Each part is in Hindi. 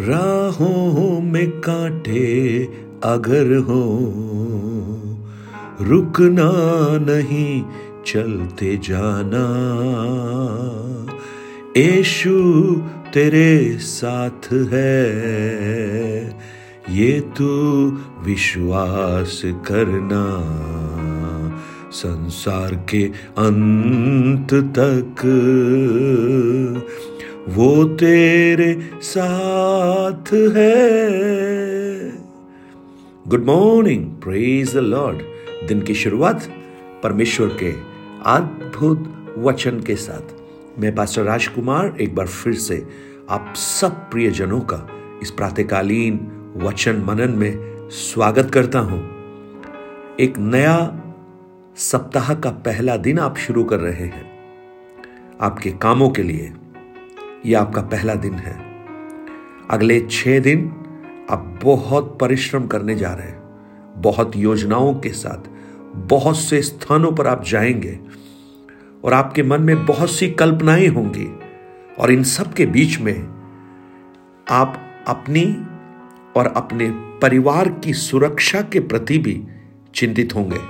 राहों में कांटे अगर हो, रुकना नहीं चलते जाना। यीशु तेरे साथ है, ये तू विश्वास करना। संसार के अंत तक वो तेरे साथ है। Good morning praise the lord दिन की शुरुआत परमेश्वर के अद्भुत वचन के साथ। मैं पास्टर राजकुमार एक बार फिर से आप सब प्रियजनों का इस प्रातकालीन वचन मनन में स्वागत करता हूँ। एक नया सप्ताह का पहला दिन आप शुरू कर रहे हैं। आपके कामों के लिए यह आपका पहला दिन है। अगले छह दिन आप बहुत परिश्रम करने जा रहे हैं। बहुत योजनाओं के साथ, बहुत से स्थानों पर आप जाएँगे और आपके मन में बहुत सी कल्पनाएँ होंगी और इन सब के बीच में आप अपनी और अपने परिवार की सुरक्षा के प्रति भी चिंतित होंगे।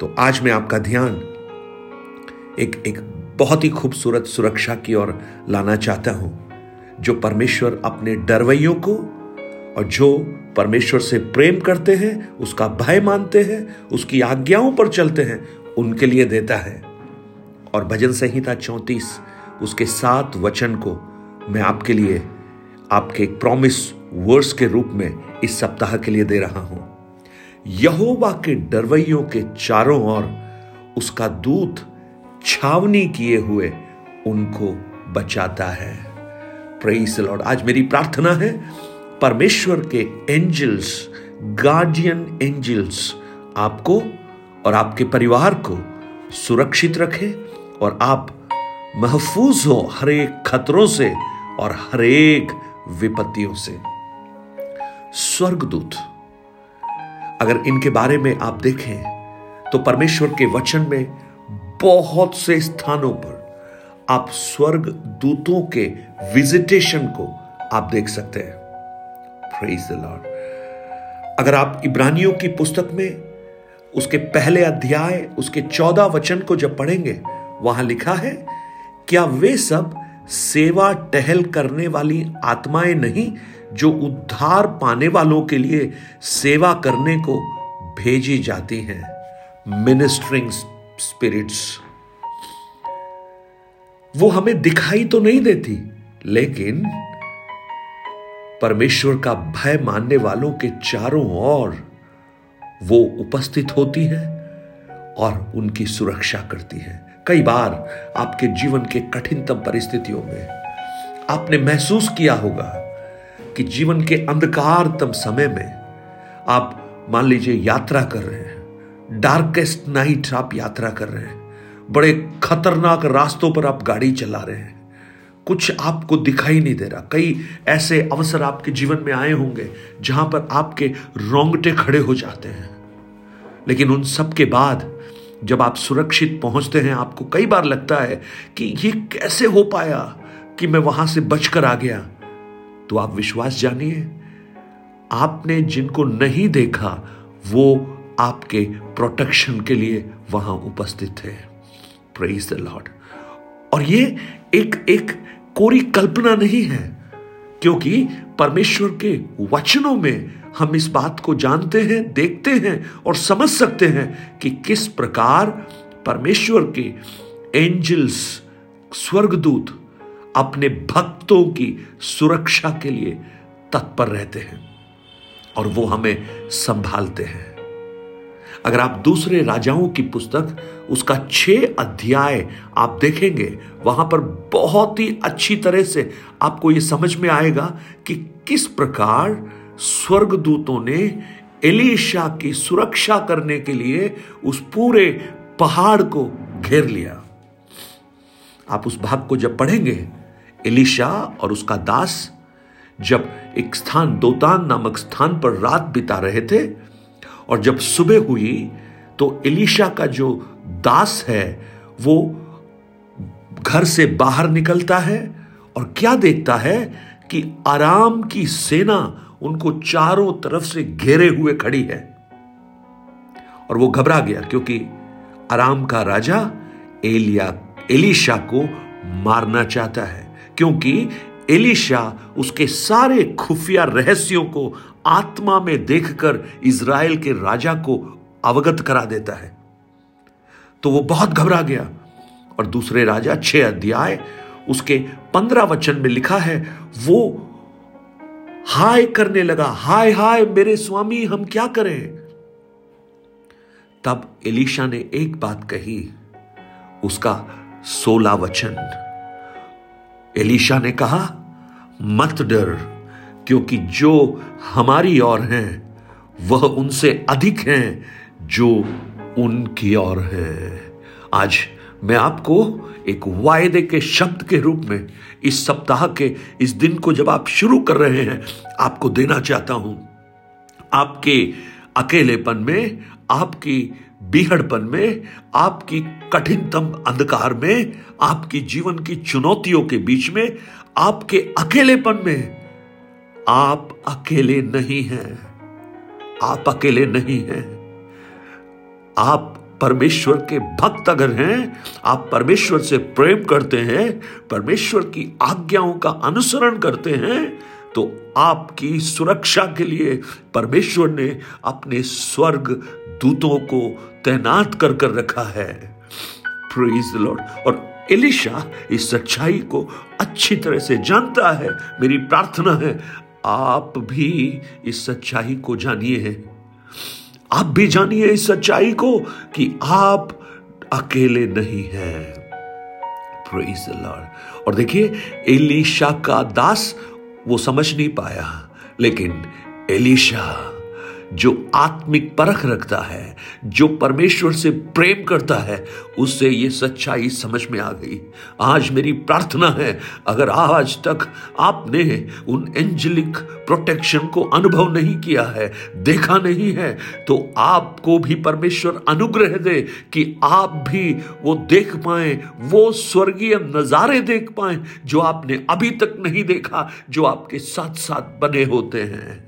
तो आज मैं आपका ध्यान एक एक बहुत ही खूबसूरत सुरक्षा की ओर लाना चाहता हूँ, जो परमेश्वर अपने डरवैयों को और जो परमेश्वर से प्रेम करते हैं, उसका भय मानते हैं, उसकी आज्ञाओं पर चलते हैं, उनके लिए देता है। और भजन संहिता चौंतीस, उसके सात वचन को मैं आपके लिए, आपके एक प्रॉमिस वर्स के रूप में इस सप्ताह के लिए दे रहा हूँ। यहोवा के डरवैयों के चारों ओर, उसका दूत छावनी किए हुए उनको बचाता है। लॉर्ड आज मेरी प्रार्थना है, परमेश्वर के एंजल्स गार्डियन एंजल्स आपको और आपके परिवार को सुरक्षित रखे और आप महफूज हो हर एक खतरों से और हर एक विपत्तियों से। स्वर्गदूत, अगर इनके बारे में आप देखें तो परमेश्वर के वचन में बहुत से स्थानों पर आप स्वर्ग दूतों के विजिटेशन को आप देख सकते हैं। प्रेज द लॉर्ड अगर आप इब्रानियों की पुस्तक में उसके पहले अध्याय, उसके चौदह वचन को जब पढ़ेंगे, वहाँ लिखा है, क्या वे सब सेवा टहल करने वाली आत्माएँ नहीं जो उद्धार पाने वालों के लिए सेवा करने को भेजी जाती हैं? मिनिस्ट्रिंग स्पिरिट्स वो हमें दिखाई तो नहीं देती, लेकिन परमेश्वर का भय मानने वालों के चारों ओर वो उपस्थित होती है और उनकी सुरक्षा करती है। कई बार आपके जीवन के कठिनतम परिस्थितियों में आपने महसूस किया होगा कि जीवन के अंधकारतम समय में आप, मान लीजिए, यात्रा कर रहे हैं। डार्केस्ट नाइट आप यात्रा कर रहे हैं। बड़े खतरनाक रास्तों पर आप गाड़ी चला रहे हैं। कुछ आपको दिखाई नहीं दे रहा। कई ऐसे अवसर आपके जीवन में आए होंगे जहाँ पर आपके रोंगटे खड़े हो जाते हैं। लेकिन उन सब के बाद जब आप सुरक्षित पहुँचते हैं, आपको कई बार लगता है कि ये कैसे हो पाया कि मैं वहाँ से बचकर आ गया। तो आप विश्वास जानिए, आपने जिनको नहीं देखा, वो आपके प्रोटेक्शन के लिए वहाँ उपस्थित थे प्रेज द लॉर्ड और ये एक एक कोरी कल्पना नहीं है, क्योंकि परमेश्वर के वचनों में हम इस बात को जानते हैं, देखते हैं और समझ सकते हैं कि किस प्रकार परमेश्वर के एंजल्स स्वर्गदूत, अपने भक्तों की सुरक्षा के लिए तत्पर रहते हैं और वो हमें संभालते हैं। अगर आप दूसरे राजाओं की पुस्तक, उसका छह अध्याय आप देखेंगे, वहाँ पर बहुत ही अच्छी तरह से आपको यह समझ में आएगा कि किस प्रकार स्वर्गदूतों ने एलिशा की सुरक्षा करने के लिए उस पूरे पहाड़ को घेर लिया। आप उस भाग को जब पढ़ेंगे, एलिशा और उसका दास जब एक स्थान, दोतान नामक स्थान पर रात बिता रहे थे और जब सुबह हुई तो एलिशा का जो दास है, वो घर से बाहर निकलता है और क्या देखता है कि आराम की सेना उनको चारों तरफ़ से घेरे हुए खड़ी है। और वो घबरा गया, क्योंकि आराम का राजा एलिया, एलिशा को मारना चाहता है, क्योंकि एलिशा उसके सारे खुफिया रहस्यों को आत्मा में देखकर इज़राइल के राजा को अवगत करा देता है। तो वो बहुत घबरा गया और दूसरे राजा छह अध्याय उसके पंद्रह वचन में लिखा है, वो हाय करने लगा, हाय हाय, मेरे स्वामी, हम क्या करें? तब एलिशा ने एक बात कही, उसका सोलह वचन। एलिशा ने कहा, मत डर क्योंकि जो हमारी ओर हैं, वह उनसे अधिक हैं जो उनकी ओर हैं। आज मैं आपको एक वायदे के शब्द के रूप में इस सप्ताह के इस दिन को जब आप शुरू कर रहे हैं, आपको देना चाहता हूँ। आपके अकेलेपन में, आपकी बिहड़पन में, आपकी कठिनतम अंधकार में, आपकी जीवन की चुनौतियों के बीच में, आपके अकेलेपन में आप अकेले नहीं हैं। आप अकेले नहीं हैं। आप परमेश्वर के भक्त अगर हैं, आप परमेश्वर से प्रेम करते हैं, परमेश्वर की आज्ञाओं का अनुसरण करते हैं तो आपकी सुरक्षा के लिए परमेश्वर ने अपने स्वर्ग दूतों को तैनात कर कर रखा है। प्रेज लॉर्ड और एलिशा इस सच्चाई को अच्छी तरह से जानता है। मेरी प्रार्थना है आप भी इस सच्चाई को जानिए आप भी जानिए इस सच्चाई को कि आप अकेले नहीं हैं। और देखिए, एलिशा का दास वो समझ नहीं पाया। लेकिन एलिशा जो आत्मिक परख रखता है, जो परमेश्वर से प्रेम करता है, उससे ये सच्चाई समझ में आ गई। आज मेरी प्रार्थना है, अगर आज तक आपने उन एंजलिक प्रोटेक्शन को अनुभव नहीं किया है, देखा नहीं है तो आपको भी परमेश्वर अनुग्रह दे कि आप भी वो देख पाए, वो स्वर्गीय नजारे देख पाए, जो आपने अभी तक नहीं देखा, जो आपके साथ साथ बने होते हैं।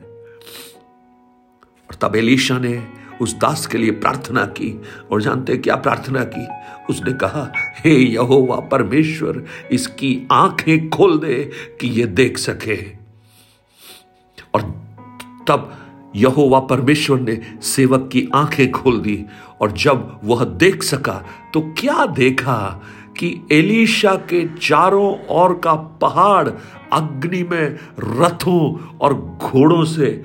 और तब एलिशा ने उस दास के लिए प्रार्थना की। और जानते क्या प्रार्थना की? उसने कहा, हे यहोवा परमेश्वर, इसकी आँखें खोल दे कि ये देख सके। और तब यहोवा परमेश्वर ने सेवक की आँखें खोल दी। और जब वह देख सका तो क्या देखा कि एलिशा के चारों ओर का पहाड़ अग्नि में रथों और घोड़ों से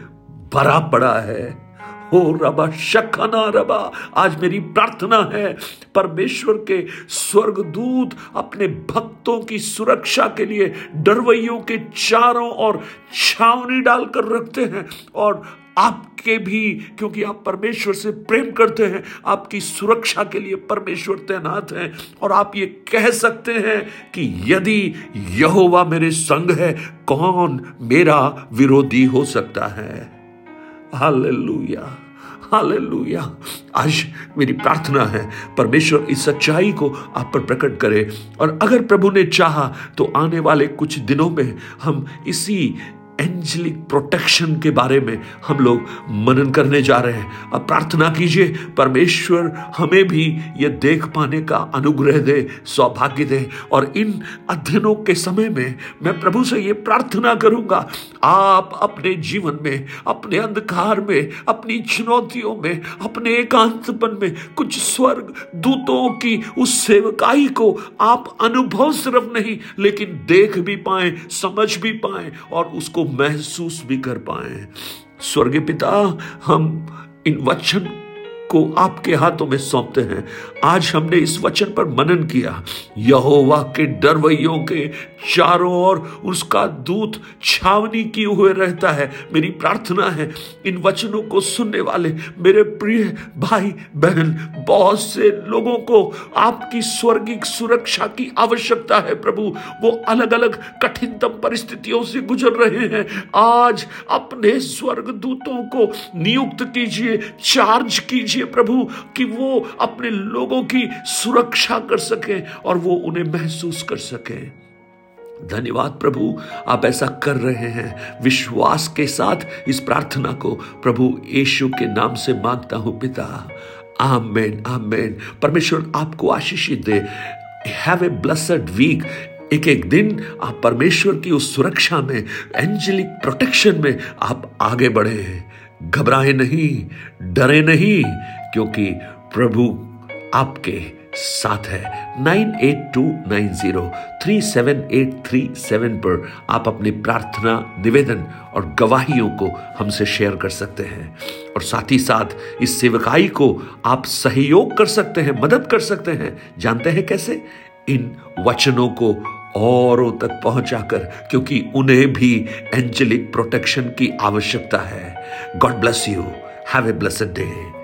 भरा पड़ा है। हो रबा, शखना रबा, आज मेरी प्रार्थना है, परमेश्वर के स्वर्गदूत अपने भक्तों की सुरक्षा के लिए डरवैयों के चारों और छावनी डालकर रखते हैं और आपके भी, क्योंकि आप परमेश्वर से प्रेम करते हैं, आपकी सुरक्षा के लिए परमेश्वर तैनात हैं और आप ये कह सकते हैं कि यदि यहोवा मेरे संग है, कौन मेरा विरोधी हो सकता है? Hallelujah hallelujah. आज मेरी प्रार्थना है, परमेश्वर इस सच्चाई को आप पर प्रकट करे। और अगर प्रभु ने चाहा तो आने वाले कुछ दिनों में हम इसी एंजलिक प्रोटेक्शन के बारे में हम लोग मनन करने जा रहे हैं। अब प्रार्थना कीजिए, परमेश्वर हमें भी ये देख पाने का अनुग्रह दे, सौभाग्य दे। और इन अध्ययनों के समय में मैं प्रभु से ये प्रार्थना करूँगा, आप अपने जीवन में, अपने अंधकार में, अपनी चुनौतियों में, अपने एकांतपन में, कुछ स्वर्ग दूतों की उस सेवकाई को आप अनुभव सिर्फ़ नहीं, लेकिन देख भी पाए, समझ भी पाए और उसको महसूस भी कर पाए स्वर्गीय पिता हम इन वचन को आपके हाथों में सौंपते हैं। आज हमने इस वचन पर मनन किया। यहोवा के डरवैयों के चारों ओर उसका दूत छावनी किए हुए रहता है। मेरी प्रार्थना है, इन वचनों को सुनने वाले मेरे प्रिय भाई बहन, बहुत से लोगों को आपकी स्वर्गिक सुरक्षा की आवश्यकता है प्रभु। वो अलग अलग कठिनतम परिस्थितियों से गुजर रहे हैं। आज अपने स्वर्ग दूतों को नियुक्त कीजिए, चार्ज कीजिए प्रभु कि वो अपने लोगों की सुरक्षा कर सके और वो उन्हें महसूस कर सके। धन्यवाद प्रभु, आप ऐसा कर रहे हैं। विश्वास के साथ इस प्रार्थना को प्रभु यीशु के नाम से माँगता हूँ पिता। आमेन आमेन। परमेश्वर आपको आशीषित दे। हैव ए ब्लसड वीक एक एक दिन आप परमेश्वर की उस सुरक्षा में एंजेलिक प्रोटेक्शन में आप आगे बढ़े घबराए नहीं, डरे नहीं, क्योंकि प्रभु आपके साथ है। Nine eight two nine zero three seven eight three seven पर आप अपनी प्रार्थना, निवेदन और गवाहियों को हमसे शेयर कर सकते हैं। और साथ ही साथ इस सेवकाई को आप सहयोग कर सकते हैं, मदद कर सकते हैं। जानते हैं कैसे? इन वचनों को औरों तक पहुंचाकर, क्योंकि उन्हें भी एंजेलिक प्रोटेक्शन की आवश्यकता है। God bless you have a blessed day